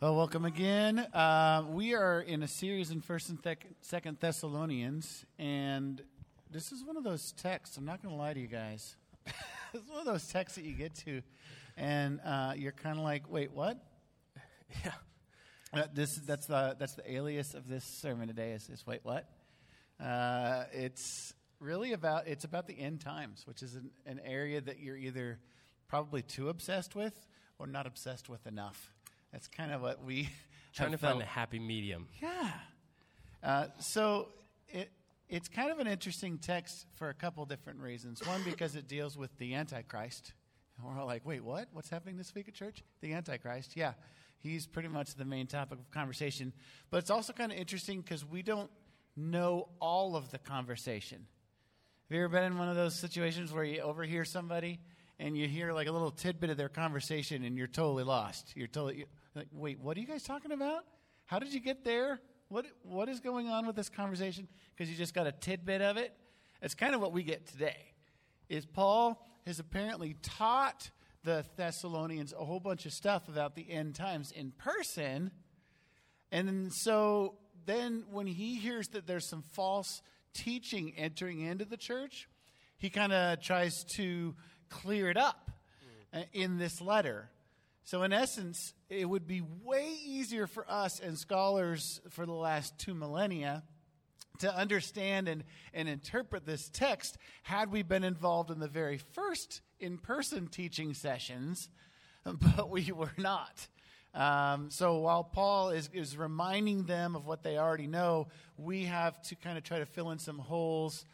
Well, welcome again. Uh, we are in a series in First and Thec- Second Thessalonians, and this is one of those texts. I'm not going to lie to you guys. it's one of those texts that you get to, and uh, you're kind of like, "Wait, what?" Yeah. Uh, this that's the that's the alias of this sermon today. Is, is wait, what? Uh, it's really about it's about the end times, which is an, an area that you're either probably too obsessed with or not obsessed with enough. That's kind of what we Trying to have find felt. a happy medium. Yeah. Uh, so it, it's kind of an interesting text for a couple different reasons. One, because it deals with the Antichrist. And we're all like, wait, what? What's happening this week at church? The Antichrist. Yeah. He's pretty much the main topic of conversation. But it's also kind of interesting because we don't know all of the conversation. Have you ever been in one of those situations where you overhear somebody and you hear like a little tidbit of their conversation and you're totally lost? You're totally like, wait, what are you guys talking about? How did you get there? What what is going on with this conversation? Because you just got a tidbit of it. It's kind of what we get today. Is Paul has apparently taught the Thessalonians a whole bunch of stuff about the end times in person, and so then when he hears that there's some false teaching entering into the church, he kind of tries to clear it up uh, in this letter. So, in essence, it would be way easier for us and scholars for the last two millennia to understand and, and interpret this text had we been involved in the very first in person teaching sessions, but we were not. Um, so while Paul is, is reminding them of what they already know, we have to kind of try to fill in some holes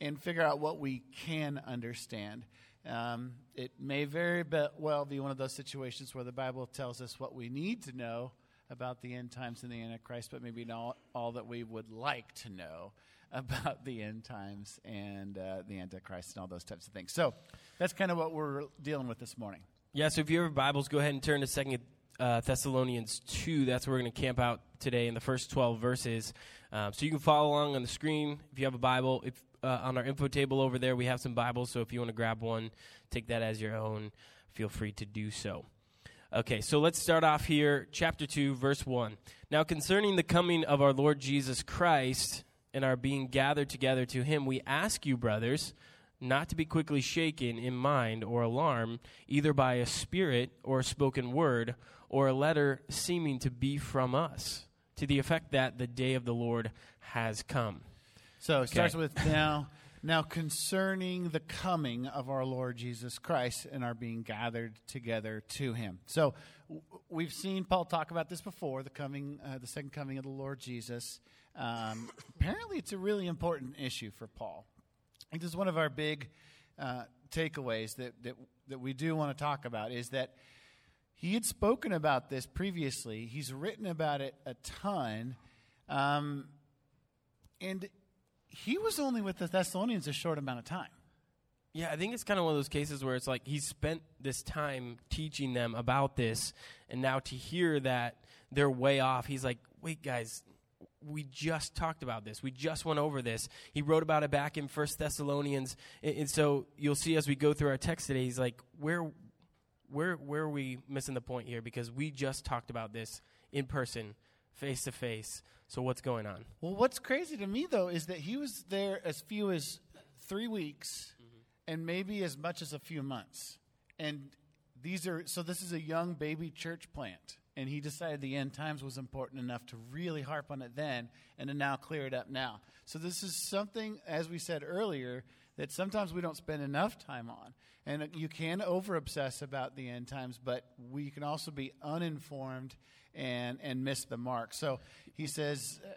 and figure out what we can understand. Um, it may very well be one of those situations where the Bible tells us what we need to know about the end times and the Antichrist, but maybe not all that we would like to know about the end times and uh, the Antichrist and all those types of things. So that's kind of what we're dealing with this morning. Yeah, so if you have Bibles, go ahead and turn to Second uh, Thessalonians 2. That's where we're going to camp out today in the first 12 verses. Um, so you can follow along on the screen if you have a Bible. If uh, On our info table over there, we have some Bibles, so if you want to grab one, take that as your own, feel free to do so. Okay, so let's start off here, chapter 2, verse 1. Now, concerning the coming of our Lord Jesus Christ and our being gathered together to him, we ask you, brothers, not to be quickly shaken in mind or alarmed, either by a spirit or a spoken word or a letter seeming to be from us, to the effect that the day of the Lord has come. So it starts with now. Now, concerning the coming of our Lord Jesus Christ and our being gathered together to Him. So, w- we've seen Paul talk about this before the coming, uh, the second coming of the Lord Jesus. Um, apparently, it's a really important issue for Paul. I think this is one of our big uh, takeaways that, that that we do want to talk about is that he had spoken about this previously. He's written about it a ton, um, and he was only with the Thessalonians a short amount of time. Yeah, I think it's kind of one of those cases where it's like he spent this time teaching them about this, and now to hear that they're way off, he's like, wait, guys, we just talked about this. We just went over this. He wrote about it back in First Thessalonians, and, so you'll see as we go through our text today, he's like, where, where, where are we missing the point here? Because we just talked about this in person, face to face. So what's going on? Well, what's crazy to me though is that he was there as few as three weeks, mm-hmm. and maybe as much as a few months. And these are so. This is a young baby church plant, and he decided the end times was important enough to really harp on it then, and to now clear it up now. So this is something, as we said earlier, that sometimes we don't spend enough time on. And you can over obsess about the end times, but we can also be uninformed and and miss the mark. So he says, uh,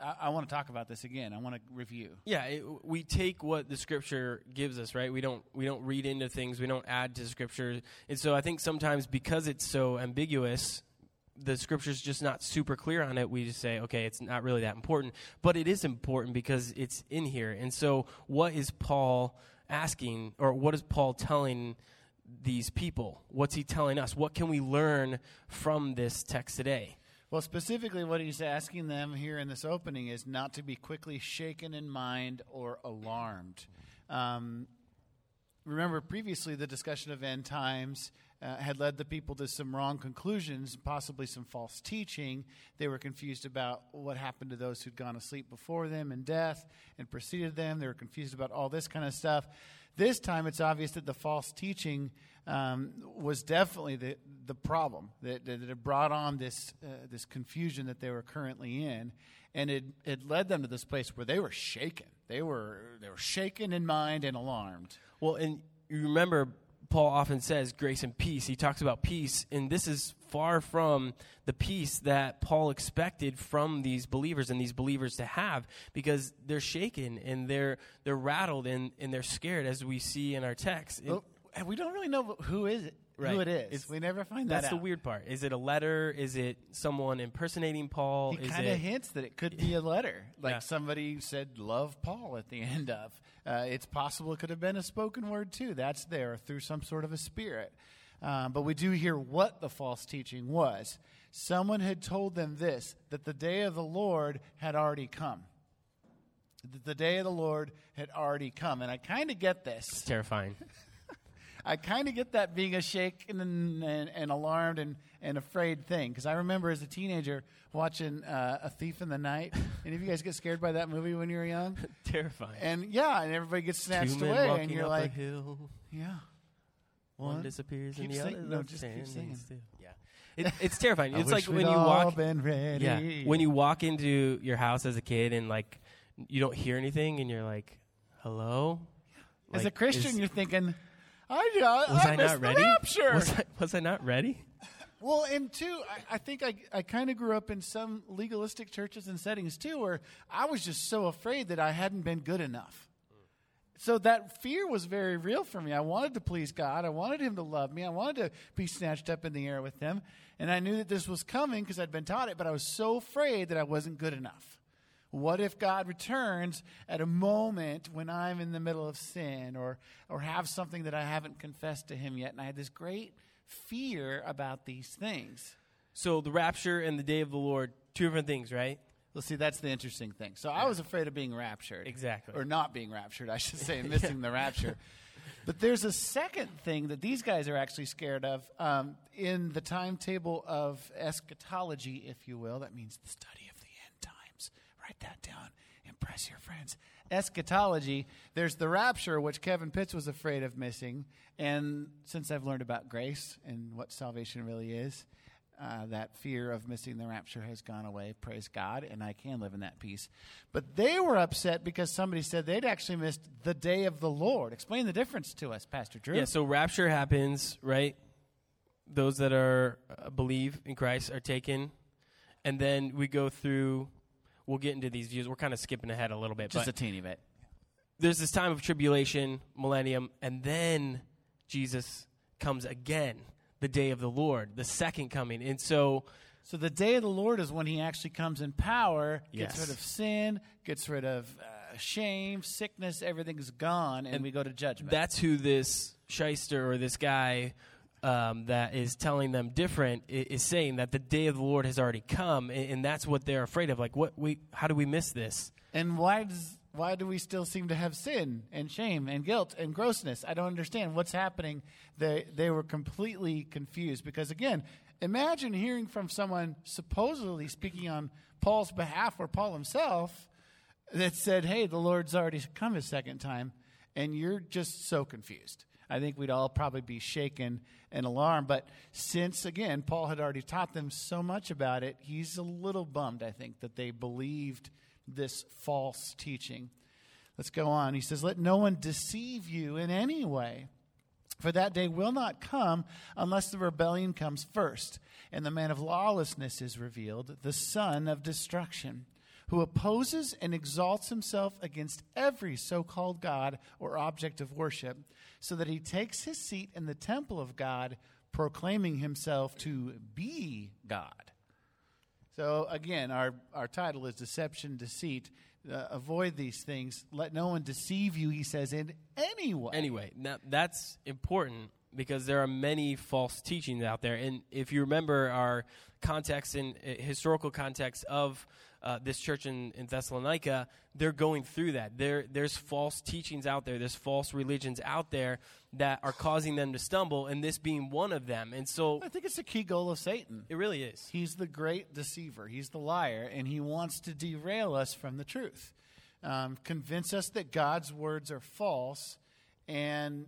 I, I want to talk about this again. I want to review. Yeah, it, we take what the scripture gives us, right? We don't we don't read into things. We don't add to scripture, and so I think sometimes because it's so ambiguous, the scripture's just not super clear on it. We just say, okay, it's not really that important, but it is important because it's in here. And so, what is Paul asking, or what is Paul telling? These people? What's he telling us? What can we learn from this text today? Well, specifically, what he's asking them here in this opening is not to be quickly shaken in mind or alarmed. Um, remember previously the discussion of end times uh, had led the people to some wrong conclusions, possibly some false teaching. They were confused about what happened to those who'd gone asleep before them in death and preceded them. They were confused about all this kind of stuff. This time, it's obvious that the false teaching um, was definitely the, the problem that, that it brought on this, uh, this confusion that they were currently in. And it, it led them to this place where they were shaken. They were, they were shaken in mind and alarmed. Well, and you remember Paul often says grace and peace. He talks about peace, and this is far from the peace that Paul expected from these believers and these believers to have because they're shaken and they're they're rattled and, and they're scared as we see in our text. Well, we don't really know who is it. Right. Who it is? It's- we never find that. That's that the weird part. Is it a letter? Is it someone impersonating Paul? He kind it of hints that it could be a letter, like Yeah. somebody said "love Paul" at the end of. Uh, it's possible it could have been a spoken word too. That's there through some sort of a spirit. Um, but we do hear what the false teaching was. Someone had told them this: that the day of the Lord had already come. That the day of the Lord had already come, and I kind of get this. It's terrifying. I kind of get that being a shaken and, and, and alarmed and, and afraid thing. Because I remember as a teenager watching uh, A Thief in the Night. Any of you guys get scared by that movie when you were young? terrifying. And yeah, and everybody gets snatched away. And you're up like, hill. yeah. One What? disappears Keep and the sing- other no, just keep singing. still. Yeah, it, it's terrifying. It's like when you walk. Yeah, when you walk into your house as a kid and like you don't hear anything and you're like, "Hello." as a Christian, is- you're thinking, I, I, was I, I, missed not the ready? rapture. Was I, was I not ready? Well, and two, I, I think I, I kind of grew up in some legalistic churches and settings too, where I was just so afraid that I hadn't been good enough. So that fear was very real for me. I wanted to please God. I wanted Him to love me. I wanted to be snatched up in the air with Him. And I knew that this was coming because I'd been taught it, but I was so afraid that I wasn't good enough. What if God returns at a moment when I'm in the middle of sin or, or have something that I haven't confessed to Him yet? And I had this great fear about these things. So the rapture and the day of the Lord, two different things, right? Well, see, that's the interesting thing. So I was afraid of being raptured. Exactly. Or not being raptured, I should say, missing the rapture. But there's a second thing that these guys are actually scared of um, in the timetable of eschatology, if you will. That means the study of the end times. Write that down. Impress your friends. Eschatology, there's the rapture, which Kevin Pitts was afraid of missing. And since I've learned about grace and what salvation really is, uh, that fear of missing the rapture has gone away. Praise God, and I can live in that peace. But they were upset because somebody said they'd actually missed the day of the Lord. Explain the difference to us, Pastor Drew. Yeah, so rapture happens, right? Those that are uh, believe in Christ are taken, and then we go through. We'll get into these views. We're kind of skipping ahead a little bit, just but a teeny bit. there's this time of tribulation, millennium, and then Jesus comes again, the day of the Lord, the second coming. And so, So the day of the Lord is when He actually comes in power, gets Yes. rid of sin, gets rid of uh, shame, sickness. Everything's gone, and, And we go to judgment. that's who this shyster or this guy um, that is telling them different is saying that the day of the Lord has already come, and, and that's what they're afraid of. Like, what we? How do we miss this? And why does why do we still seem to have sin and shame and guilt and grossness? I don't understand what's happening. They they were completely confused because again, imagine hearing from someone supposedly speaking on Paul's behalf or Paul himself that said, "Hey, the Lord's already come a second time," and you're just so confused. I think we'd all probably be shaken and alarmed. But since, again, Paul had already taught them so much about it, he's a little bummed, I think, that they believed this false teaching. Let's go on. He says, Let no one deceive you in any way. For that day will not come unless the rebellion comes first, and the man of lawlessness is revealed, the son of destruction, who opposes and exalts himself against every so called God or object of worship, so that he takes his seat in the temple of God, proclaiming himself to be God. So again, our, our title is Deception, Deceit. Uh, avoid these things. Let no one deceive you, he says, in any way. Anyway, now that's important because there are many false teachings out there. And if you remember our context and uh, historical context of uh, this church in, in Thessalonica, they're going through that. There, there's false teachings out there, there's false religions out there that are causing them to stumble, and this being one of them. And so I think it's the key goal of Satan. it really is. He's the great deceiver. He's the liar, and he wants to derail us from the truth, um, convince us that God's words are false. And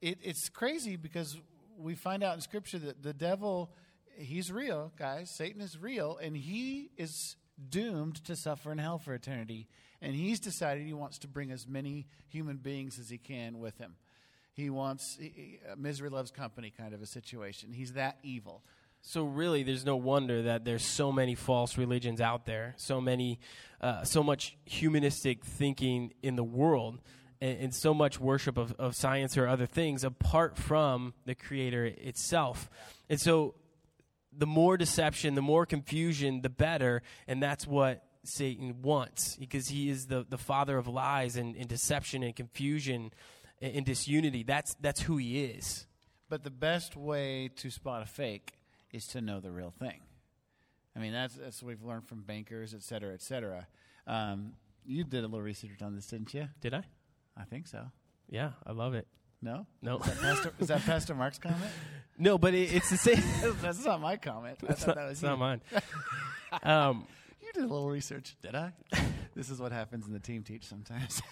it, it's crazy because we find out in Scripture that the devil, he's real, guys. Satan is real, and he is doomed to suffer in hell for eternity. And he's decided he wants to bring as many human beings as he can with him. He wants he, uh, misery loves company kind of a situation. He's that evil. So really, there's no wonder that there's so many false religions out there, so many, uh, so much humanistic thinking in the world, and, and so much worship of, of science or other things apart from the Creator itself. And so, the more deception, the more confusion, the better, and that's what Satan wants because he is the, the father of lies and, and deception and confusion and, and disunity. That's that's who he is. But the best way to spot a fake is to know the real thing. I mean, that's, that's what we've learned from bankers, et cetera, et cetera. Um, you did a little research on this, didn't you? Did I? I think so. Yeah, I love it. No? No. Is that Pastor, is that Pastor Mark's comment? No, but it, it's the same. That's not my comment. I That's thought not, that was not mine. um, You did a little research, did I? this is what happens in the team teach sometimes.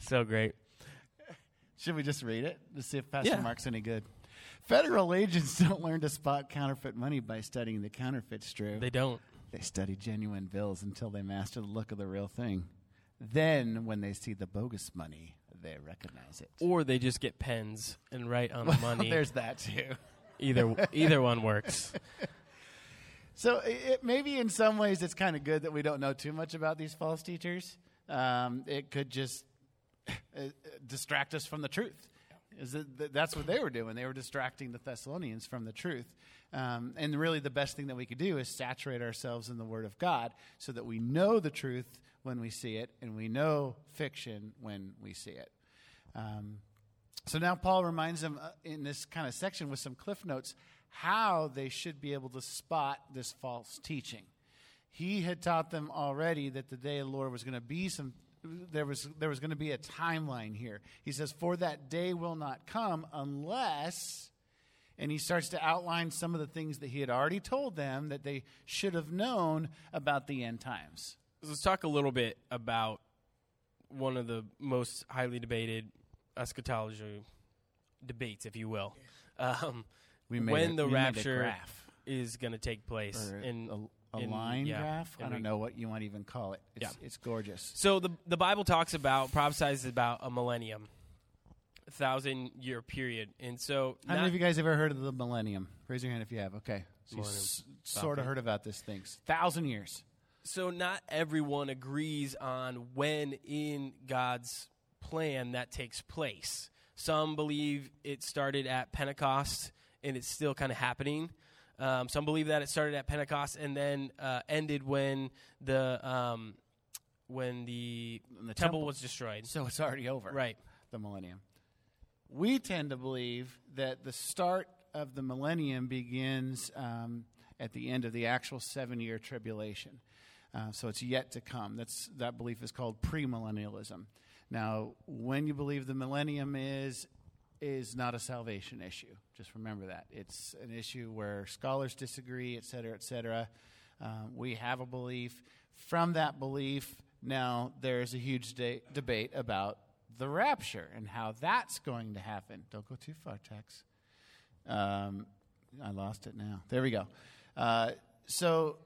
so great. Should we just read it to see if Pastor Yeah. Mark's any good? Federal agents don't learn to spot counterfeit money by studying the counterfeit strew. They don't. They study genuine bills until they master the look of the real thing. Then, when they see the bogus money, they recognize it. Or they just get pens and write on the money. There's that too. either either one works. So, it, maybe in some ways it's kind of good that we don't know too much about these false teachers. Um, it could just uh, distract us from the truth. Is that that- that's what they were doing? They were distracting the Thessalonians from the truth. Um, and really, the best thing that we could do is saturate ourselves in the Word of God so that we know the truth when we see it and we know fiction when we see it. Um, so now Paul reminds them uh, in this kind of section with some cliff notes how they should be able to spot this false teaching. He had taught them already that the day of the Lord was going to be some there was there was going to be a timeline here. He says for that day will not come unless and he starts to outline some of the things that he had already told them that they should have known about the end times. Let's talk a little bit about one of the most highly debated eschatology debates, if you will. Um, We when the we rapture graph. is going to take place. or in, a, in- line yeah, graph. I don't know what you want to even call it. It's, Yeah. it's gorgeous. So the the Bible talks about prophesies about a millennium, a thousand year period, and so How many not- of you guys have ever heard of the millennium? Raise your hand if you have. Okay, so you s- sort of heard about this thing. Thousand years. so not everyone agrees on when in God's plan that takes place. Some believe it started at Pentecost and it's still kind of happening. Um, some believe that it started at Pentecost and then uh, ended when the um, when the, the temple, temple- was destroyed. So it's already over. Right. The millennium. We tend to believe that the start of the millennium begins um, at the end of the actual seven-year tribulation. Uh, so it's yet to come. That's that belief is called premillennialism. Now, when you believe the millennium is is not a salvation issue. Just remember that it's an issue where scholars disagree, et cetera, et cetera. Um, we have a belief. From that belief, now there's a huge de- debate about the rapture and how that's going to happen. Don't go too far, Tex. Um, I lost it now. There we go. Uh, so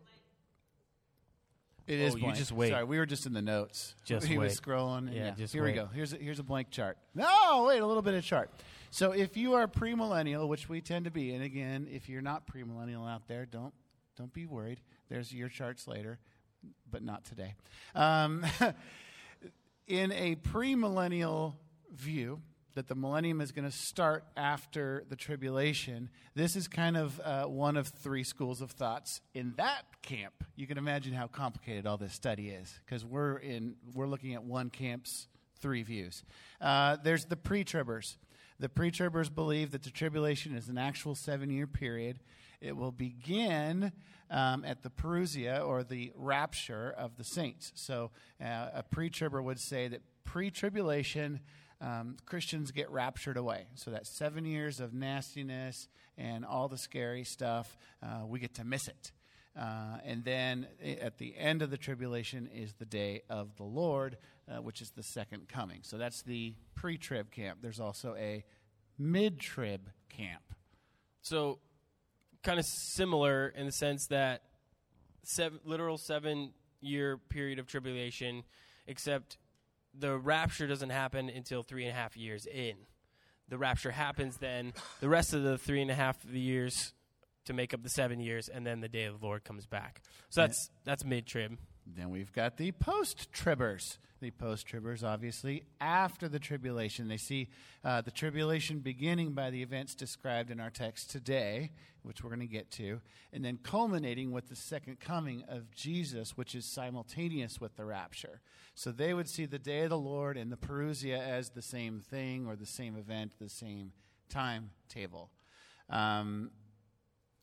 it is. Oh, you blank. just wait. Sorry, we were just in the notes. Just he was scrolling. Yeah, Yeah, just here wait. we go. Here's a, here's a blank chart. No, wait, a little bit of chart. So if you are premillennial, which we tend to be, and again, if you're not premillennial out there, don't don't be worried. There's your charts later, but not today. Um, in a premillennial view, that the millennium is going to start after the tribulation. This is kind of uh, one of three schools of thoughts. In that camp, you can imagine how complicated all this study is because we're in we're looking at one camp's three views. Uh, there's the pre-tribbers. The pre tribbers believe that the tribulation is an actual seven year period. It will begin um, at the Parousia or the rapture of the saints. So uh, a pre tribber would say that pre tribulation, um, Christians get raptured away. So that seven years of nastiness and all the scary stuff, uh, we get to miss it. Uh, and then at the end of the tribulation is the day of the Lord, uh, which is the second coming. So that's the pre trib camp. There's also a mid trib camp. So, kind of similar in the sense that seven, literal seven year period of tribulation, except the rapture doesn't happen until three and a half years in. The rapture happens then. The rest of the three and a half years to make up the seven years, and then the day of the Lord comes back. So that's that's mid trib. Then we've got the post tribbers. The post tribbers, obviously, after the tribulation. They see uh, the tribulation beginning by the events described in our text today, which we're going to get to, and then culminating with the second coming of Jesus, which is simultaneous with the rapture. So they would see the day of the Lord and the Parousia as the same thing or the same event, the same timetable. Um,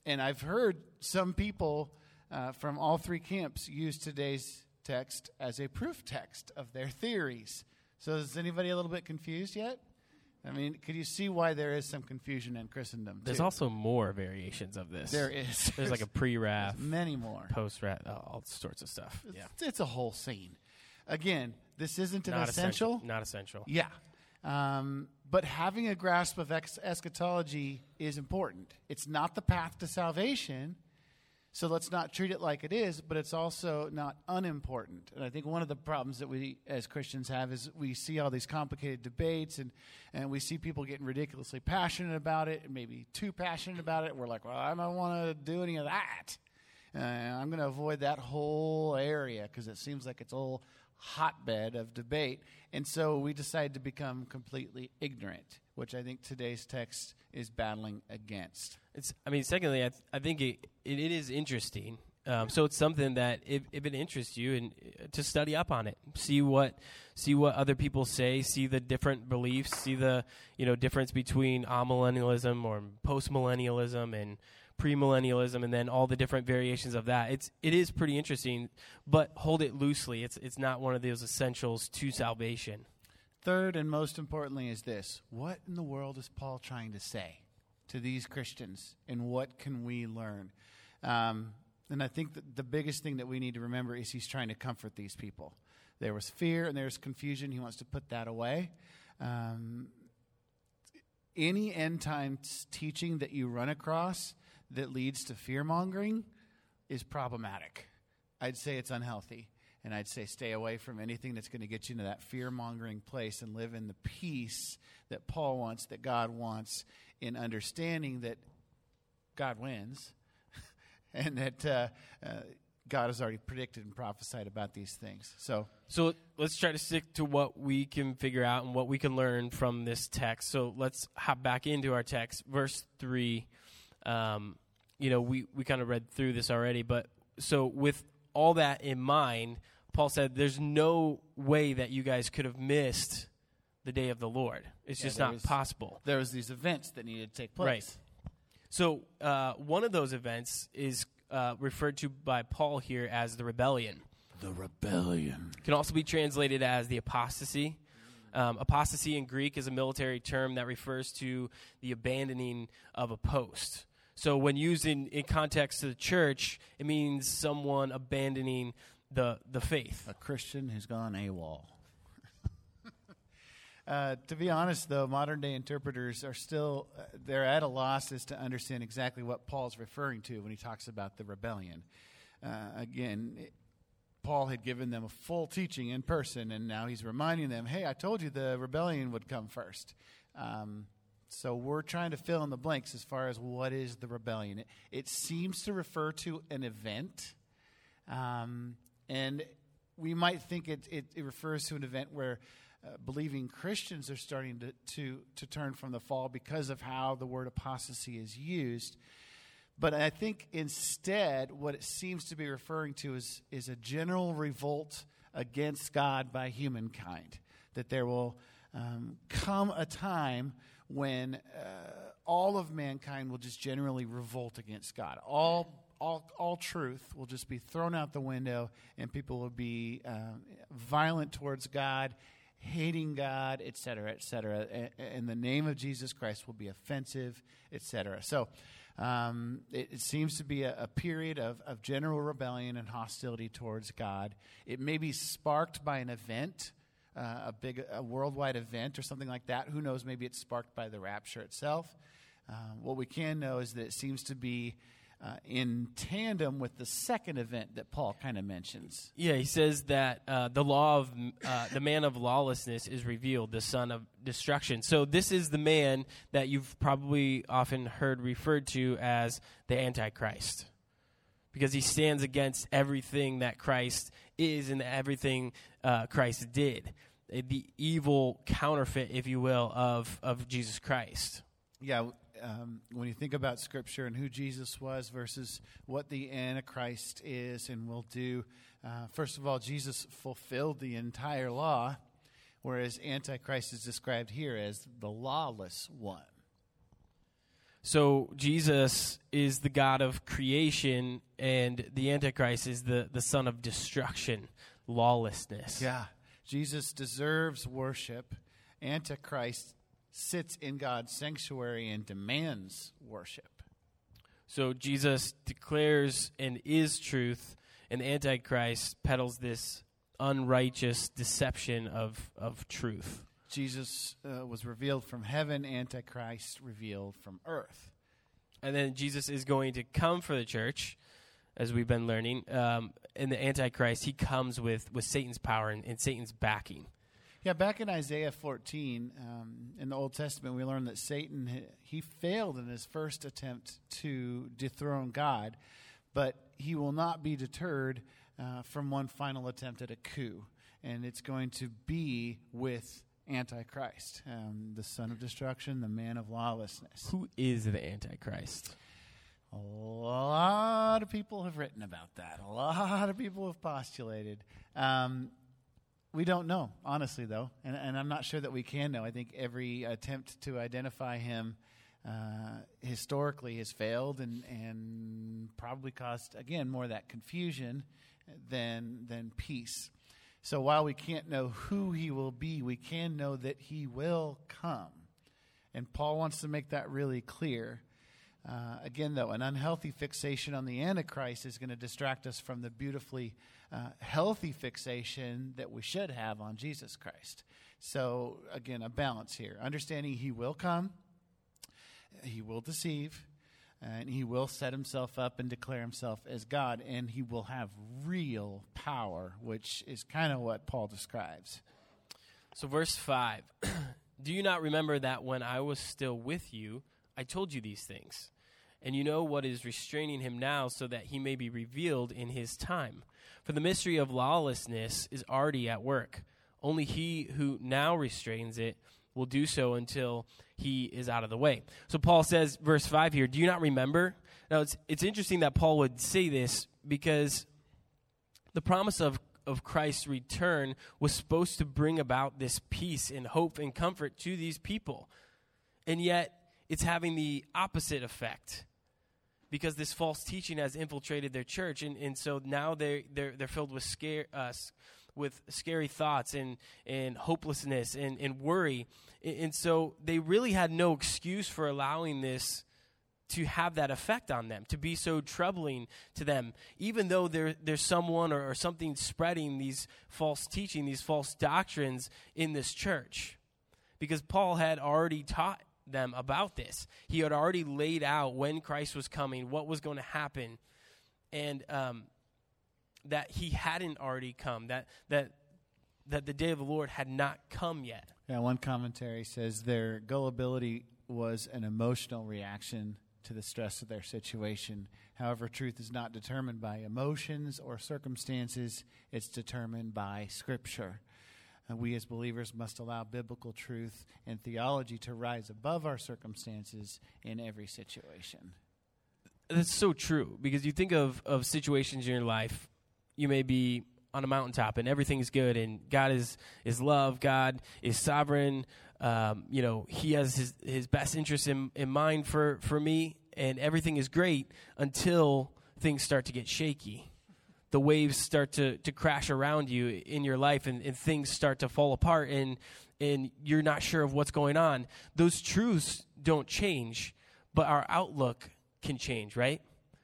and I've heard some people uh, from all three camps use today's text as a proof text of their theories. So is anybody a little bit confused yet? I mean, could you see why there is some confusion in Christendom? There's also more variations of this. there is. There's like a pre-wrath, many more. post-wrath, uh, all sorts of stuff. Yeah, It's, it's a whole scene. Again, this isn't an not essential. Not essential. Yeah. Um, but having a grasp of ex- eschatology is important. It's not the path to salvation, so let's not treat it like it is, but it's also not unimportant. And I think one of the problems that we as Christians have is we see all these complicated debates and, and we see people getting ridiculously passionate about it and maybe too passionate about it. We're like, well, I don't want to do any of that. Uh, I'm going to avoid that whole area because it seems like it's a whole hotbed of debate. And so we decide to become completely ignorant, which I think today's text is battling against. It's. I mean, secondly, I, th- I think it, it, it is interesting. Um, so it's something that if, if it interests you and uh, to study up on it, see what see what other people say, see the different beliefs, see the you know difference between amillennialism or postmillennialism and premillennialism, and then all the different variations of that. It's it is pretty interesting, but hold it loosely. It's it's not one of those essentials to salvation. Third, and most importantly, is this what in the world is Paul trying to say to these Christians, and what can we learn? Um, and I think that the biggest thing that we need to remember is he's trying to comfort these people. There was fear and there's confusion. He wants to put that away. Um, any end times teaching that you run across that leads to fear mongering is problematic. I'd say it's unhealthy. And I'd say stay away from anything that's going to get you into that fear mongering place and live in the peace that Paul wants, that God wants, in understanding that God wins and that uh, uh, God has already predicted and prophesied about these things. So, So let's try to stick to what we can figure out and what we can learn from this text. So let's hop back into our text, verse three. Um, you know, we we kind of read through this already, but so with all that in mind, Paul said, "There's no way that you guys could have missed the day of the Lord. It's Yeah, just not was- possible." there was these events that needed to take place. So uh, one of those events is uh, referred to by Paul here as the rebellion. The rebellion. can also be translated as the apostasy. Um, apostasy in Greek is a military term that refers to the abandoning of a post. So, when used in, in context to the church, it means someone abandoning the, the faith. A Christian who's gone AWOL. Uh, to be honest, though, modern day interpreters are still uh, they're at a loss as to understand exactly what Paul's referring to when he talks about the rebellion. Uh, again, it- Paul had given them a full teaching in person, and now he's reminding them, "Hey, I told you the rebellion would come first. Um, so we're trying to fill in the blanks as far as what is the rebellion. It, it seems to refer to an event, um, and we might think it, it, it refers to an event where uh, believing Christians are starting to, to, to turn from the fall because of how the word apostasy is used. But I think instead, what it seems to be referring to is, is a general revolt against God by humankind. That there will um, come a time when uh, all of mankind will just generally revolt against God. All, all, all truth will just be thrown out the window, and people will be um, violent towards God, hating God, etc., etc. And the name of Jesus Christ will be offensive, etc. So um, it, it, seems to be a, a period of, of general rebellion and hostility towards God. It may be sparked by an event. Uh, a big a worldwide event or something like that. Who knows? Maybe it's sparked by the rapture itself. Uh, what we can know is that it seems to be uh, in tandem with the second event that Paul kind of mentions. Yeah, he says that uh, the law of uh, the man of lawlessness is revealed, the son of destruction. So this is the man that you've probably often heard referred to as the Antichrist, because he stands against everything that Christ is and everything uh, Christ did, the evil counterfeit, if you will, of of Jesus Christ. Yeah, um, when you think about Scripture and who Jesus was versus what the Antichrist is and will do, uh, first of all, Jesus fulfilled the entire law, whereas Antichrist is described here as the lawless one. So Jesus is the God of creation, and the Antichrist is the, the son of destruction, lawlessness. Yeah. Jesus deserves worship. Antichrist sits in God's sanctuary and demands worship. So Jesus declares and is truth, and Antichrist peddles this unrighteous deception of, of truth. Jesus uh, was revealed from heaven, Antichrist revealed from earth. And then Jesus is going to come for the church, as we've been learning. Um, and the Antichrist, he comes with, with Satan's power and, and Satan's backing. Yeah, back in Isaiah 14, um, in the Old Testament, we learn that Satan he failed in his first attempt to dethrone God, but he will not be deterred uh, from one final attempt at a coup, and it's going to be with Antichrist, um, the son of destruction, the man of lawlessness. Who is the Antichrist? A lot of people have written about that. A lot of people have postulated. Um, we don't know, honestly, though, and, and, I'm not sure that we can know. I think every attempt to identify him uh, historically has failed and, and probably caused, again, more of that confusion than, than peace. So while we can't know who he will be, we can know that he will come. And Paul wants to make that really clear. Uh, again, though, an unhealthy fixation on the Antichrist is going to distract us from the beautifully uh, healthy fixation that we should have on Jesus Christ. So, again, a balance here. Understanding he will come, he will deceive, and he will set himself up and declare himself as God, and he will have real power, which is kind of what Paul describes. So, verse 5 Do you not remember that when I was still with you, I told you these things? And you know what is restraining him now, so that he may be revealed in his time. For the mystery of lawlessness is already at work. Only he who now restrains it will do so until he is out of the way. So Paul says, verse 5 here, do you not remember? Now it's, it's interesting that Paul would say this because the promise of, of Christ's return was supposed to bring about this peace and hope and comfort to these people. And yet it's having the opposite effect because this false teaching has infiltrated their church, and, and so now they're, they're, they're filled with scare, uh, with scary thoughts and, and hopelessness and, and worry. And, so they really had no excuse for allowing this to have that effect on them, to be so troubling to them, even though there, there's someone or, or something spreading these false teaching, these false doctrines in this church. Because Paul had already taught them about this. He had already laid out when Christ was coming, what was going to happen, and um, that he hadn't already come, that, that, that the day of the Lord had not come yet. Yeah, one commentary says their gullibility was an emotional reaction to the stress of their situation. However, truth is not determined by emotions or circumstances, it's determined by Scripture. And we as believers must allow biblical truth and theology to rise above our circumstances in every situation. That's so true because you think of, of situations in your life. You may be on a mountaintop and everything's good and God is is love, God is sovereign. Um, you know, He has His His best interest in in mind for for me, and everything is great until things start to get shaky. The waves start to, to crash around you in your life, and, and things start to fall apart, and and you're not sure of what's going on. Those truths don't change, but our outlook can change, right?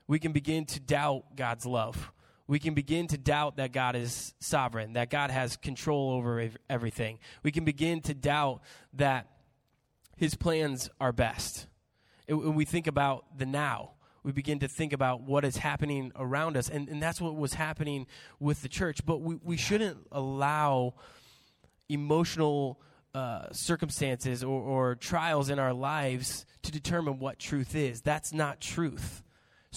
We can begin to doubt God's love we can begin to doubt that God is sovereign, that God has control over everything. We can begin to doubt that his plans are best. When we think about the now, we begin to think about what is happening around us. And, and that's what was happening with the church. But we, we shouldn't allow emotional uh, circumstances or, or trials in our lives to determine what truth is. That's not truth.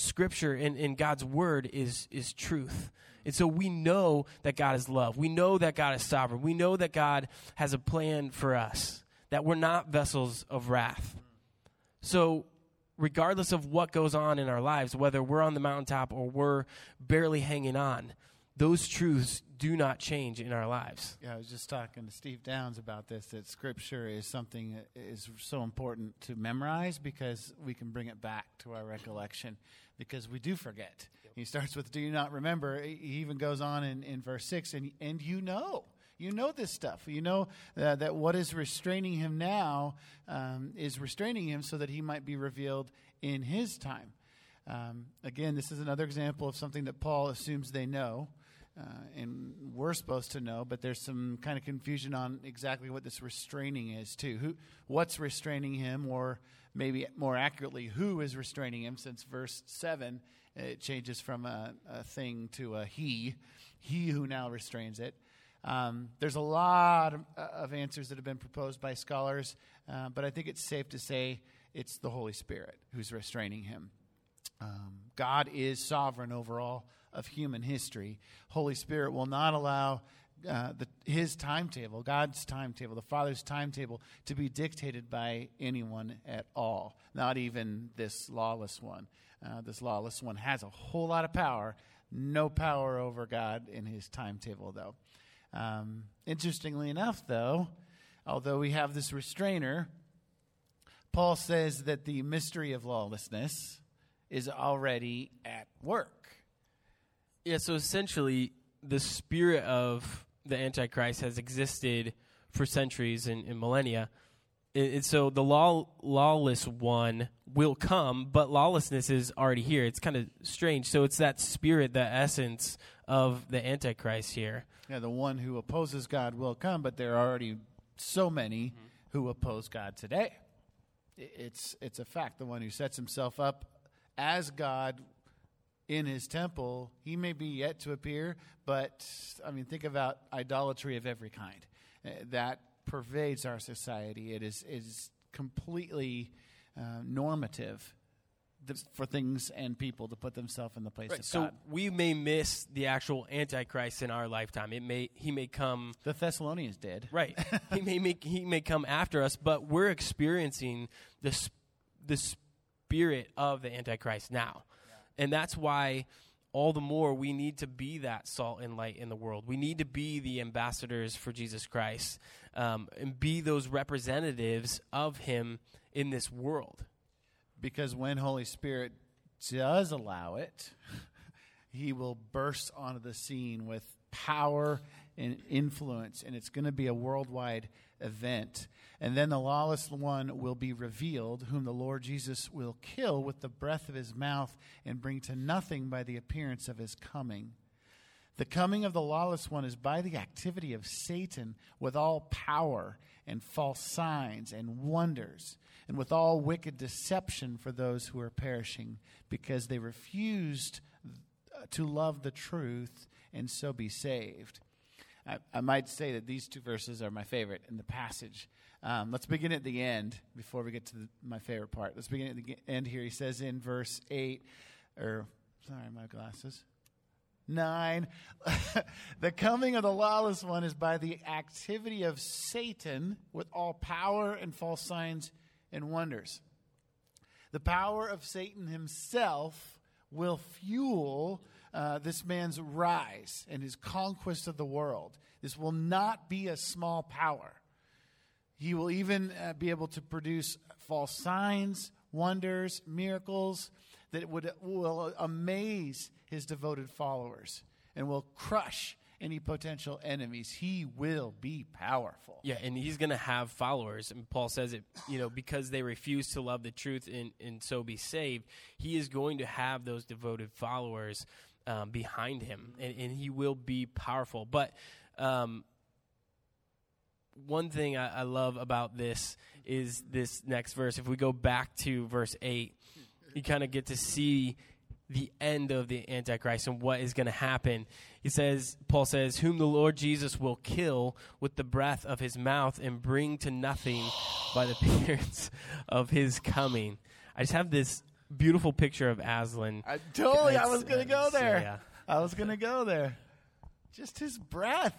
Scripture and, and God's word is, is truth. And so we know that God is love. We know that God is sovereign. We know that God has a plan for us, that we're not vessels of wrath. So, regardless of what goes on in our lives, whether we're on the mountaintop or we're barely hanging on, those truths do not change in our lives. Yeah, I was just talking to Steve Downs about this that scripture is something that is so important to memorize because we can bring it back to our recollection because we do forget. Yep. He starts with, Do you not remember? He even goes on in, in verse 6, and, and you know. You know this stuff. You know uh, that what is restraining him now um, is restraining him so that he might be revealed in his time. Um, again, this is another example of something that Paul assumes they know. Uh, and we're supposed to know, but there's some kind of confusion on exactly what this restraining is too. Who, what's restraining him, or maybe more accurately, who is restraining him? Since verse seven, it changes from a, a thing to a he, he who now restrains it. Um, there's a lot of, of, answers that have been proposed by scholars, uh, but I think it's safe to say it's the Holy Spirit who's restraining him. Um, God is sovereign over all of human history. Holy Spirit will not allow uh, the, his timetable, God's timetable, the Father's timetable, to be dictated by anyone at all, not even this lawless one. Uh, this lawless one has a whole lot of power, no power over God in his timetable, though. Um, interestingly enough, though, although we have this restrainer, Paul says that the mystery of lawlessness is already at work. Yeah, so essentially, the spirit of the Antichrist has existed for centuries and, and millennia. And, and so the law, lawless one will come, but lawlessness is already here. It's kind of strange. So it's that spirit, the essence of the Antichrist here. Yeah, the one who opposes God will come, but there are already so many mm-hmm. who oppose God today. It's, it's a fact. The one who sets himself up as God in his temple, he may be yet to appear, but I mean, think about idolatry of every kind. Uh, that pervades our society. It is, is completely uh, normative for things and people to put themselves in the place right, of so God. So we may miss the actual Antichrist in our lifetime. It may he may come. The Thessalonians did. Right. he may make, he may come after us, but we're experiencing this the spirit of the Antichrist now. And that's why all the more we need to be that salt and light in the world. We need to be the ambassadors for Jesus Christ um, and be those representatives of Him in this world. Because when Holy Spirit does allow it, He will burst onto the scene with power and influence, and it's going to be a worldwide event. And then the lawless one will be revealed, whom the Lord Jesus will kill with the breath of his mouth and bring to nothing by the appearance of his coming. The coming of the lawless one is by the activity of Satan with all power and false signs and wonders, and with all wicked deception for those who are perishing, because they refused to love the truth and so be saved. I, I might say that these two verses are my favorite in the passage. Um, let's begin at the end before we get to the, my favorite part. Let's begin at the end here. He says in verse 8, or, sorry, my glasses. 9. the coming of the lawless one is by the activity of Satan with all power and false signs and wonders. The power of Satan himself will fuel uh, this man's rise and his conquest of the world. This will not be a small power. He will even uh, be able to produce false signs, wonders, miracles that would, will amaze his devoted followers and will crush any potential enemies. He will be powerful. Yeah, and he's going to have followers. And Paul says it, you know, because they refuse to love the truth and, and so be saved, he is going to have those devoted followers um, behind him, and, and, he will be powerful. But um, one thing I, I love about this is this next verse. If we go back to verse 8, you kind of get to see the end of the Antichrist and what is going to happen. He says, Paul says, Whom the Lord Jesus will kill with the breath of his mouth and bring to nothing by the appearance of his coming. I just have this beautiful picture of Aslan. I totally, it's, I was going to go there. Yeah. I was going to go there. Just his breath.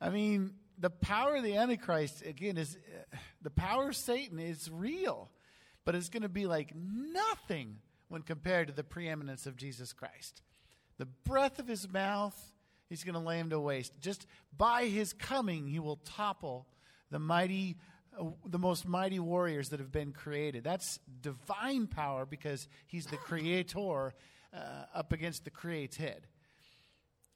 I mean, the power of the Antichrist, again, is uh, the power of Satan is real, but it's going to be like nothing when compared to the preeminence of Jesus Christ. The breath of his mouth, he's going to lay him to waste. Just by his coming, he will topple the mighty, uh, the most mighty warriors that have been created. That's divine power because he's the creator uh, up against the created.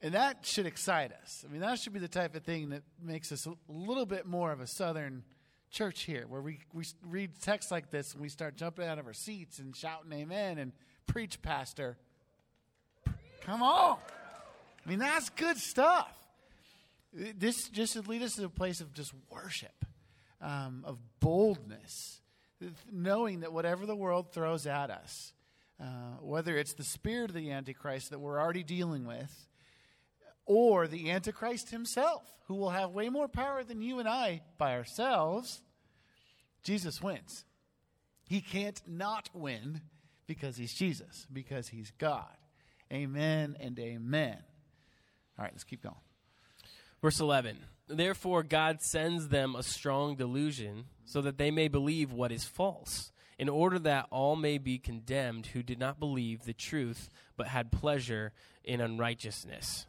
And that should excite us. I mean, that should be the type of thing that makes us a little bit more of a southern church here, where we, we read texts like this and we start jumping out of our seats and shouting amen and preach, Pastor. Come on. I mean, that's good stuff. This just should lead us to a place of just worship, um, of boldness, knowing that whatever the world throws at us, uh, whether it's the spirit of the Antichrist that we're already dealing with, or the Antichrist himself, who will have way more power than you and I by ourselves, Jesus wins. He can't not win because he's Jesus, because he's God. Amen and amen. All right, let's keep going. Verse 11 Therefore, God sends them a strong delusion so that they may believe what is false, in order that all may be condemned who did not believe the truth but had pleasure in unrighteousness.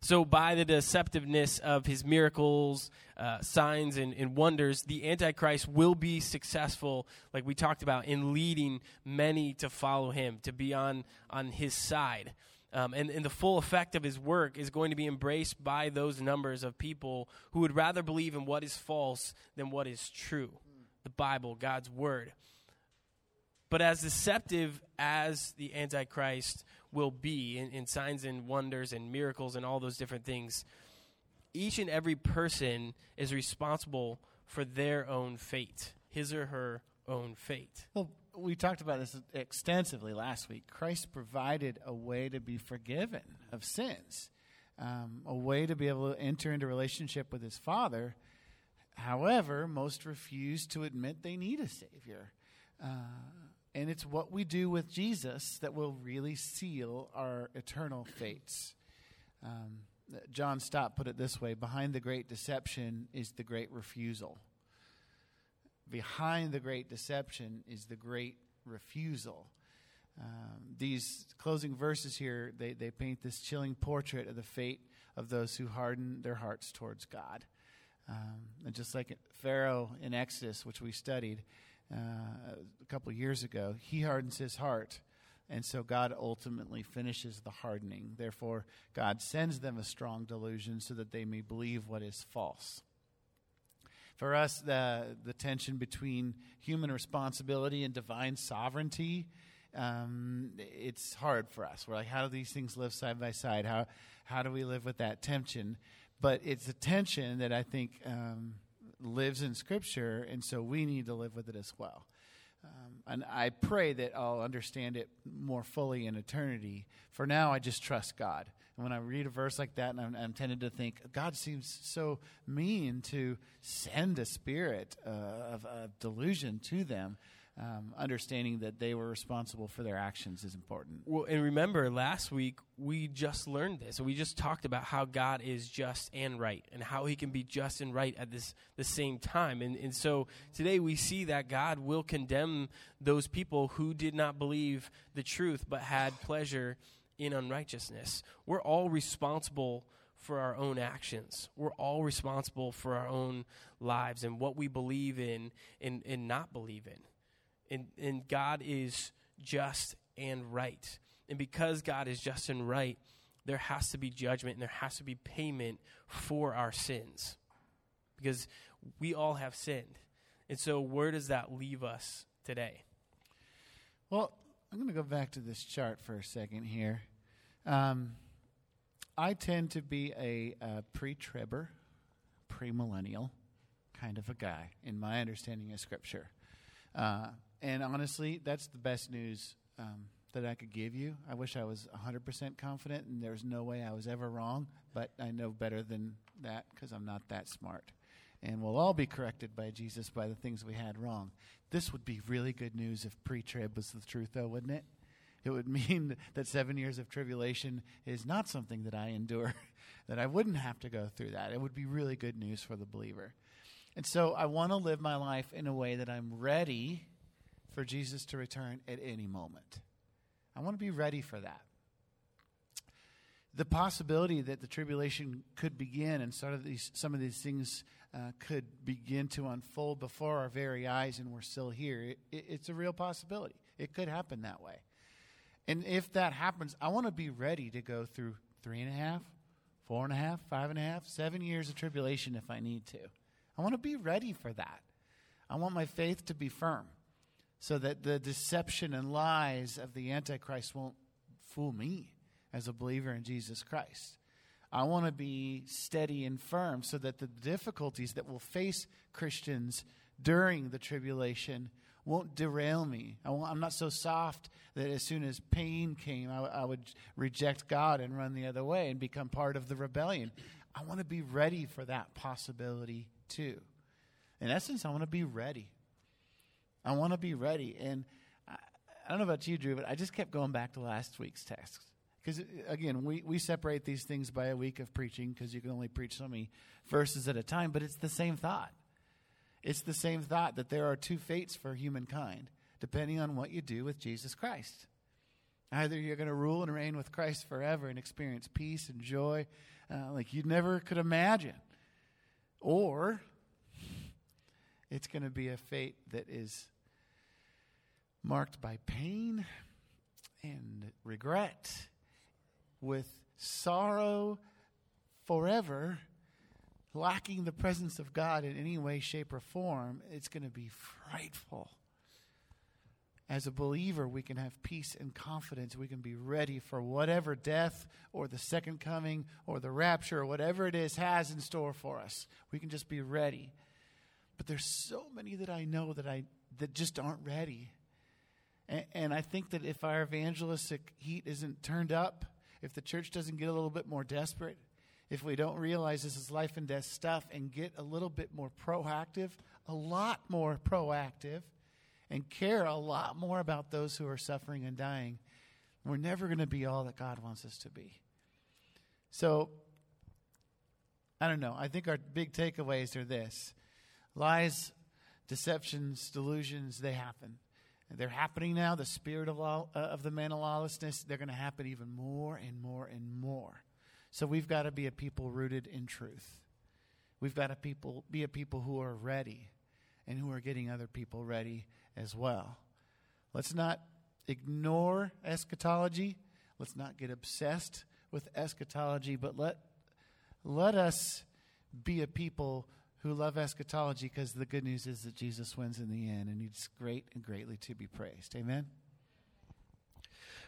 So, by the deceptiveness of his miracles, uh, signs, and, and, wonders, the Antichrist will be successful, like we talked about, in leading many to follow him, to be on, on his side. Um, and, and the full effect of his work is going to be embraced by those numbers of people who would rather believe in what is false than what is true the Bible, God's Word. But as deceptive as the Antichrist will be in, in signs and wonders and miracles and all those different things, each and every person is responsible for their own fate, his or her own fate. Well, we talked about this extensively last week. Christ provided a way to be forgiven of sins, um, a way to be able to enter into relationship with his Father. However, most refuse to admit they need a Savior. Uh, and it's what we do with Jesus that will really seal our eternal fates. Um, John Stott put it this way Behind the great deception is the great refusal. Behind the great deception is the great refusal. Um, these closing verses here, they, they paint this chilling portrait of the fate of those who harden their hearts towards God. Um, and just like Pharaoh in Exodus, which we studied, uh, a couple years ago, he hardens his heart. And so God ultimately finishes the hardening. Therefore, God sends them a strong delusion so that they may believe what is false. For us, the, the tension between human responsibility and divine sovereignty, um, it's hard for us. We're like, how do these things live side by side? How, how do we live with that tension? But it's a tension that I think um, lives in Scripture, and so we need to live with it as well. Um, and I pray that I'll understand it more fully in eternity. For now, I just trust God. And when I read a verse like that, and I'm, I'm tempted to think, God seems so mean to send a spirit uh, of, of delusion to them um, understanding that they were responsible for their actions is important. Well, and remember, last week we just learned this. We just talked about how God is just and right, and how He can be just and right at this the same time. And and so today we see that God will condemn those people who did not believe the truth but had pleasure in unrighteousness. We're all responsible for our own actions. We're all responsible for our own lives and what we believe in and, and not believe in. And, and God is just and right. And because God is just and right, there has to be judgment and there has to be payment for our sins. Because we all have sinned. And so, where does that leave us today? Well, I'm going to go back to this chart for a second here. Um, I tend to be a, a pre tribber, premillennial kind of a guy in my understanding of Scripture. Uh, and honestly, that's the best news um, that I could give you. I wish I was 100% confident and there's no way I was ever wrong, but I know better than that because I'm not that smart. And we'll all be corrected by Jesus by the things we had wrong. This would be really good news if pre trib was the truth, though, wouldn't it? It would mean that seven years of tribulation is not something that I endure, that I wouldn't have to go through that. It would be really good news for the believer. And so I want to live my life in a way that I'm ready for Jesus to return at any moment. I want to be ready for that. The possibility that the tribulation could begin and sort of these, some of these things uh, could begin to unfold before our very eyes and we're still here, it, it, it's a real possibility. It could happen that way. And if that happens, I want to be ready to go through three and a half, four and a half, five and a half, seven years of tribulation if I need to. I want to be ready for that. I want my faith to be firm so that the deception and lies of the Antichrist won't fool me as a believer in Jesus Christ. I want to be steady and firm so that the difficulties that will face Christians during the tribulation won't derail me. I am not so soft that as soon as pain came, I, I would reject God and run the other way and become part of the rebellion. I want to be ready for that possibility too. In essence, I want to be ready. I want to be ready. And I, I don't know about you, Drew, but I just kept going back to last week's text. Because, again, we, we separate these things by a week of preaching because you can only preach so many verses at a time, but it's the same thought. It's the same thought that there are two fates for humankind, depending on what you do with Jesus Christ. Either you're going to rule and reign with Christ forever and experience peace and joy uh, like you never could imagine, or it's going to be a fate that is marked by pain and regret, with sorrow forever lacking the presence of God in any way, shape, or form, it's going to be frightful. As a believer, we can have peace and confidence. We can be ready for whatever death or the second coming or the rapture or whatever it is has in store for us. We can just be ready. But there's so many that I know that I that just aren't ready. And, and I think that if our evangelistic heat isn't turned up, if the church doesn't get a little bit more desperate, if we don't realize this is life and death stuff and get a little bit more proactive, a lot more proactive, and care a lot more about those who are suffering and dying, we're never going to be all that God wants us to be. So, I don't know. I think our big takeaways are this lies, deceptions, delusions, they happen. They're happening now. The spirit of, law, uh, of the man of lawlessness, they're going to happen even more and more and more. So we've got to be a people rooted in truth. We've got to people, be a people who are ready and who are getting other people ready as well. Let's not ignore eschatology. Let's not get obsessed with eschatology, but let, let us be a people who love eschatology because the good news is that Jesus wins in the end and he's great and greatly to be praised. Amen?